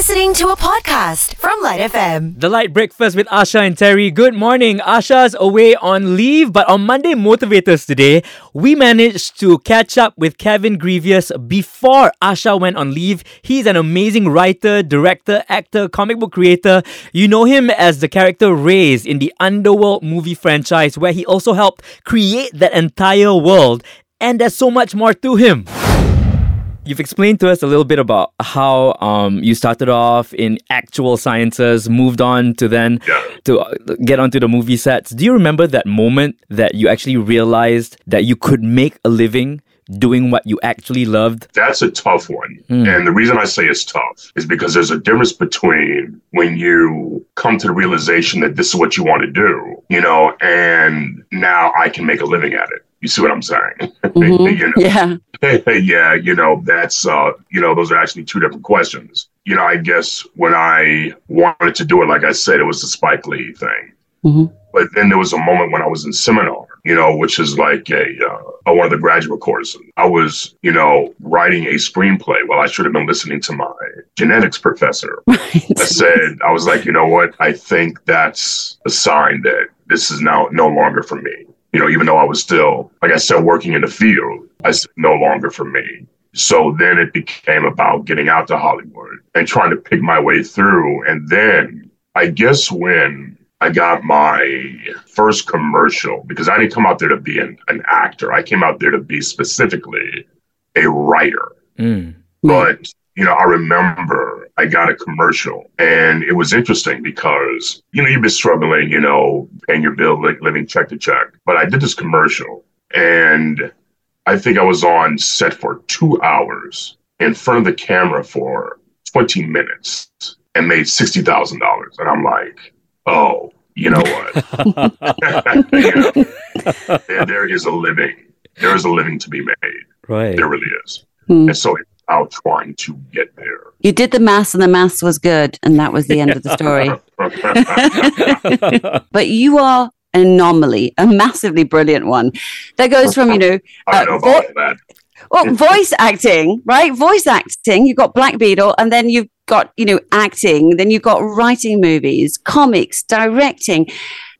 listening to a podcast from Lite FM. The Lite Breakfast with Asha and Terry. Good morning. Asha's away on leave, but on Monday Motivators today, we managed to catch up with Kevin Grevioux before Asha went on leave. He's an amazing writer, director, actor, comic book creator. You know him as the character Raze in the Underworld movie franchise, where he also helped create that entire world. And there's so much more to him. You've explained to us a little bit about how um, you started off in actual sciences, moved on to then Yeah. to uh, get onto the movie sets. Do you remember that moment that you actually realized that you could make a living doing what you actually loved? That's a tough one. And the reason I say it's tough is because there's a difference between when you come to the realization that this is what you want to do, you know, and now I can make a living at it. You see what I'm saying? you know? Yeah. yeah, you know, that's uh, you know, those are actually two different questions. You know, I guess when I wanted to do it, like I said, it was the Spike Lee thing. Mhm. But then there was a moment when I was in seminar, you know, which is like a, uh, one of the graduate courses. I was, you know, writing a screenplay. Well, I should have been listening to my genetics professor. I said, I was like, you know what? I think that's a sign that this is now no longer for me. You know, even though I was still, like I said, working in the field, I said, no longer for me. So then it became about getting out to Hollywood and trying to pick my way through. And then I guess when I got my first commercial, because I didn't come out there to be an, an actor, I came out there to be specifically a writer. Mm. But, you know, I remember I got a commercial and it was interesting because, you know, you've been struggling, you know, paying your bill, like living check to check. But I did this commercial and I think I was on set for two hours in front of the camera for 20 minutes and made $60,000. And I'm like, oh, you know what? You know, there, there is a living. There is a living to be made. Right. There really is. Hmm. And so it's about trying to get there. You did the maths and the maths was good, and that was the end of the story. but you are an anomaly, a massively brilliant one. That goes from, you know, I Uh, know vo- well, voice acting, right? Voice acting. You've got Black Beetle, and then you've got, you know, acting. Then you've got writing movies, comics, directing.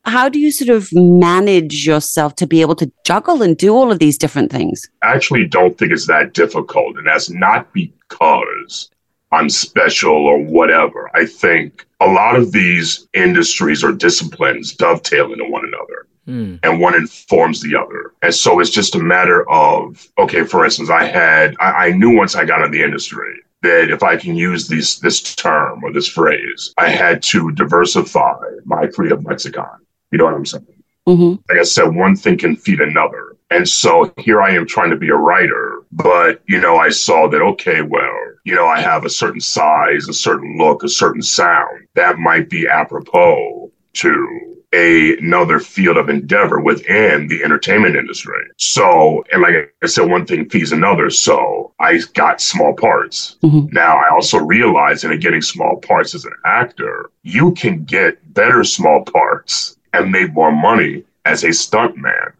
How do you sort of manage yourself to be able to juggle and do all of these different things? I actually don't think it's that difficult. And that's not because I'm special or whatever. I think a lot of these industries or disciplines dovetail into one another. Mm. and one informs the other. And so it's just a matter of, okay, for instance, I had, I, I knew once I got in the industry that if I can use this, this term or this phrase, I had to diversify my creative lexicon. You know what I'm saying? hmm Like I said, one thing can feed another. And so here I am trying to be a writer, but, you know, I saw that, okay, well, you know, I have a certain size, a certain look, a certain sound that might be apropos to a, another field of endeavor within the entertainment industry. So, and like I said, one thing feeds another. So I got small parts. Mhm. Now I also realize in getting small parts as an actor, you can get better small parts and made more money as a stuntman.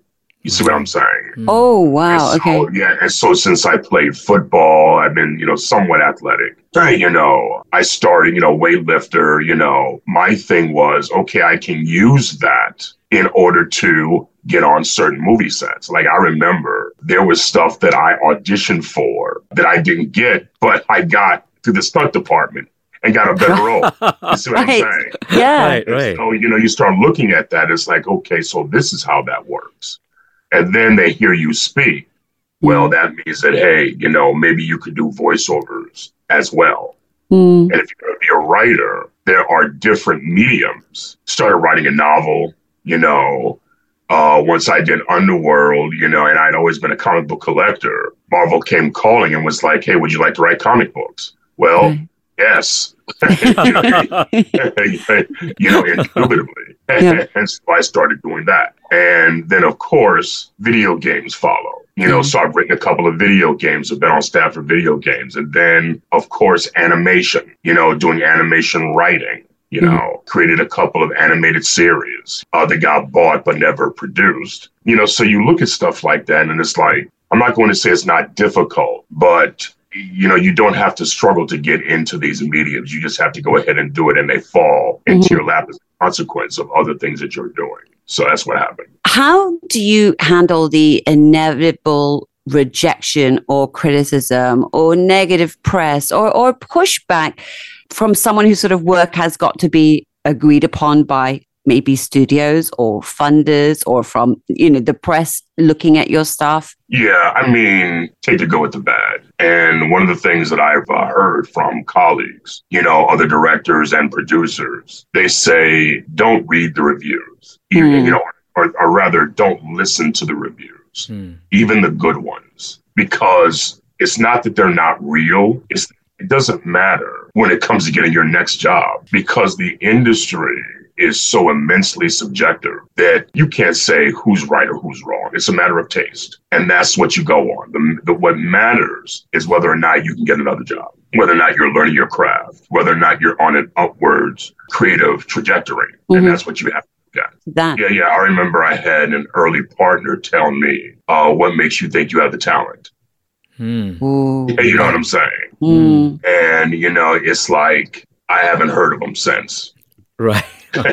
You see what I'm mm-hmm. saying? Mm-hmm. Oh, And wow. so, Okay. Yeah, and so since I played football, I've been, you know, somewhat athletic. Hey, You know, I started, you know, weightlifter, you know, my thing was, okay, I can use that in order to get on certain movie sets. Like I remember there was stuff that I auditioned for that I didn't get, but I got to the stunt department and got a better role. You see what Right. I'm saying? Yeah. Right, right. So, you know, you start looking at that, it's like, okay, so this is how that works. And then they hear you speak. Well, that means that, hey, you know, maybe you could do voiceovers as well. Mm. And if you're going to be a writer, there are different mediums. Started writing a novel, you know, uh, once I did Underworld, you know, and I'd always been a comic book collector. Marvel came calling and was like, hey, would you like to write comic books? Well, Right. Yes. you know, indubitably. Yeah. and so I started doing that. And then, of course, video games follow. You know, Mhm. so I've written a couple of video games, I've been on staff for video games. And then, of course, animation, you know, doing animation writing. You know, created a couple of animated series uh, that got bought but never produced. You know, so you look at stuff like that and it's like, I'm not going to say it's not difficult, but you know, you don't have to struggle to get into these mediums. You just have to go ahead and do it, and they fall into Mhm. your lap as a consequence of other things that you're doing. So that's what happened. How do you handle the inevitable rejection or criticism or negative press or, or pushback from someone whose sort of work has got to be agreed upon by maybe studios or funders or from you know the press looking at your stuff Yeah, I mean, take the good with the bad. And one of the things that I've uh, heard from colleagues, you know, other directors and producers, they say, don't read the reviews, even, Hmm. you know, or, or rather, don't listen to the reviews, Hmm. even the good ones, because it's not that they're not real. It's it doesn't matter when it comes to getting your next job because the industry is so immensely subjective that you can't say who's right or who's wrong. It's a matter of taste. And that's what you go on. The, the, what matters is whether or not you can get another job, whether or not you're learning your craft, whether or not you're on an upwards creative trajectory. Mhm. And that's what you have to look that Yeah, yeah. I remember I had an early partner tell me, uh, what makes you think you have the talent? Hmm. Ooh. You know what I'm saying? Mm. And, you know, it's like, I haven't heard of him since. Right.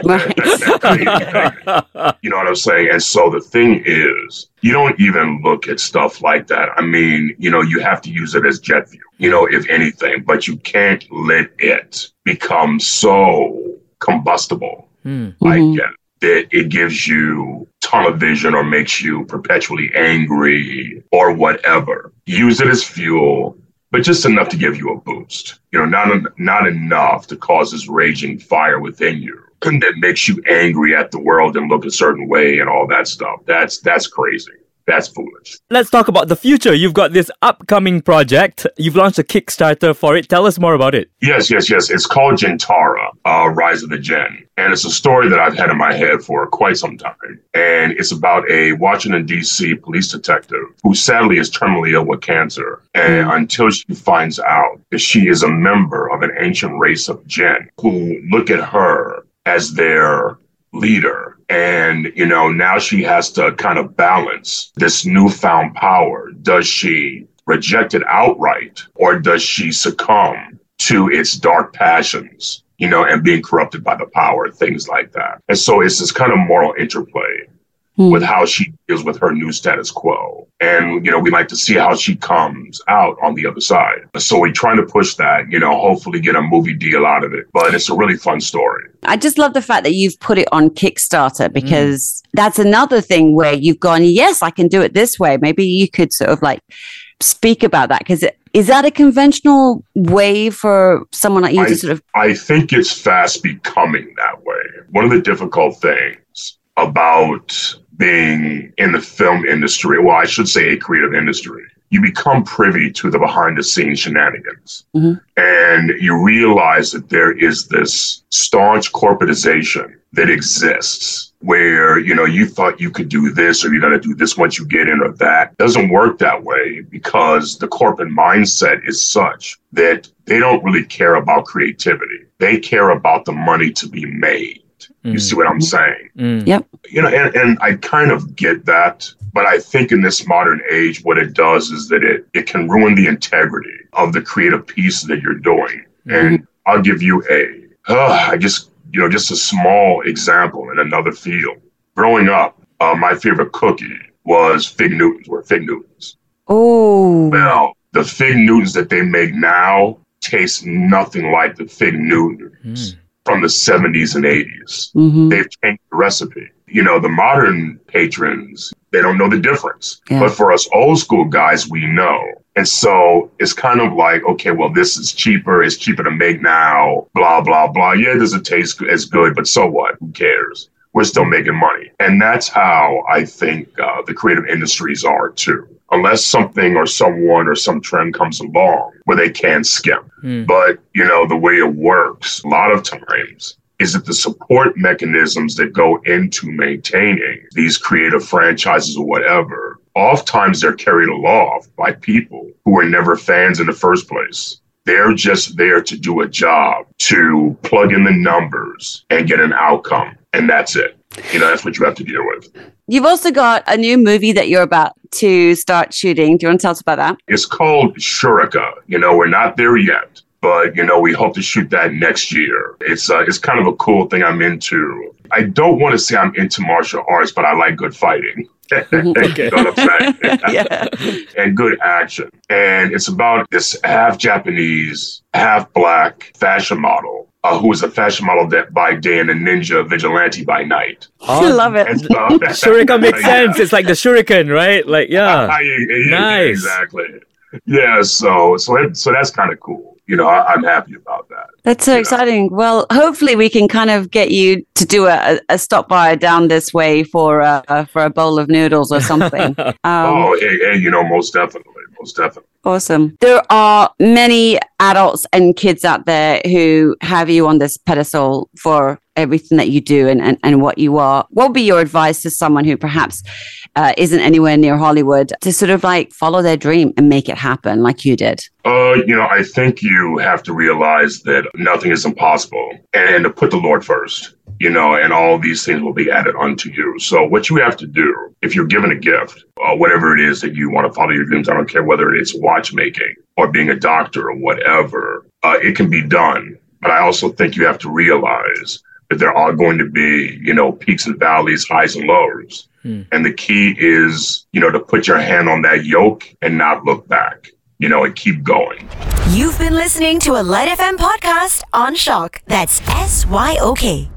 Right. You know what I'm saying? And so the thing is, you don't even look at stuff like that. I mean, you know, you have to use it as jet fuel, you know, if anything, but you can't let it become so combustible Hmm. like Mhm. that that it gives you tunnel vision or makes you perpetually angry or whatever. Use it as fuel, but just enough to give you a boost. You know, not en- not enough to cause this raging fire within you and that makes you angry at the world and look a certain way and all that stuff. That's that's crazy. That's foolish. Let's talk about the future. You've got this upcoming project. You've launched a Kickstarter for it. Tell us more about it. Yes, yes, yes. It's called Djinntara, uh, Rise of the Djinn. And it's a story that I've had in my head for quite some time. And it's about a Washington, D.C. police detective who sadly is terminally ill with cancer. And until she finds out that she is a member of an ancient race of Djinn who look at her as their leader. And, you know, now she has to kind of balance this newfound power. Does she reject it outright or does she succumb to its dark passions, you know, and being corrupted by the power, things like that. And so it's this kind of moral interplay Hmm. with how she deals with her new status quo. And, you know, we like to see how she comes out on the other side. So we're trying to push that, you know, hopefully get a movie deal out of it. But it's a really fun story. I just love the fact that you've put it on Kickstarter because that's another thing where you've gone, yes, I can do it this way. Maybe you could sort of like speak about that because is that a conventional way for someone like you I- to sort of I think it's fast becoming that way. One of the difficult things about being in the film industry, well, I should say a creative industry, you become privy to the behind the scenes shenanigans. Mhm. And you realize that there is this staunch corporatization that exists where, you know, you thought you could do this or you're going to do this once you get in or that. Doesn't work that way because the corporate mindset is such that they don't really care about creativity. They care about the money to be made. You see what I'm saying? Mm. you know, and, and I kind of get that, but I think in this modern age, what it does is that it, it can ruin the integrity of the creative piece that you're doing. And I'll give you a, uh, I just, you know, just a small example in another field. Growing up, uh, my favorite cookie was Fig Newtons, were Fig Newtons. oh Well, the Fig Newtons that they make now taste nothing like the Fig Newtons from the 70s and 80s mhm. they've changed the recipe. You know, the modern patrons, they don't know the difference. Yeah. But for us old school guys, we know. And so it's kind of like, okay, well, this is cheaper. It's cheaper to make now, blah, blah, blah. Yeah, it doesn't taste as good, but so what? Who cares? We're still making money. And that's how I think uh, the creative industries are too. Unless something or someone or some trend comes along where they can skim. Mm. But, you know, the way it works a lot of times is that the support mechanisms that go into maintaining these creative franchises or whatever, oftentimes they're carried aloft by people who were never fans in the first place. They're just there to do a job, to plug in the numbers and get an outcome. And that's it. You know, that's what you have to deal with. You've also got a new movie that you're about to start shooting. Do you want to tell us about that? It's called Shurika. You know, we're not there yet, but you know, we hope to shoot that next year. It's uh, it's kind of a cool thing I'm into. I don't want to say I'm into martial arts, but I like good fighting. Okay. You know what I'm saying? yeah. and good action. And it's about this half Japanese, half black fashion model uh, who is a fashion model that by day and a ninja vigilante by night. I love it. And, uh, Shuriken makes yeah. sense. It's like the shuriken, right? Like, yeah. Yeah, yeah, Nice. Exactly. Yeah. So so it, so that's kind of cool. You know, I, I'm happy about that. That's so Yeah. exciting. Well, hopefully we can kind of get you to do a, a stop by down this way for uh, for a bowl of noodles or something. Um, oh, hey, hey, you know, most definitely, most definitely. Awesome. There are many adults and kids out there who have you on this pedestal for everything that you do and, and, and what you are. What would be your advice to someone who perhaps uh, isn't anywhere near Hollywood to sort of like follow their dream and make it happen like you did? Uh, you know, I think you have to realize that nothing is impossible and to put the Lord first, you know, and all these things will be added unto you. So, what you have to do, if you're given a gift, uh, whatever it is that you want to follow your dreams, I don't care whether it's watchmaking or being a doctor or whatever, uh, it can be done. But I also think you have to realize that there are going to be, you know, peaks and valleys, highs and lows. Hmm. And the key is, you know, to put your hand on that yoke and not look back, you know, and keep going. You've been listening to a Lite FM podcast on SYOK. That's S Y O K.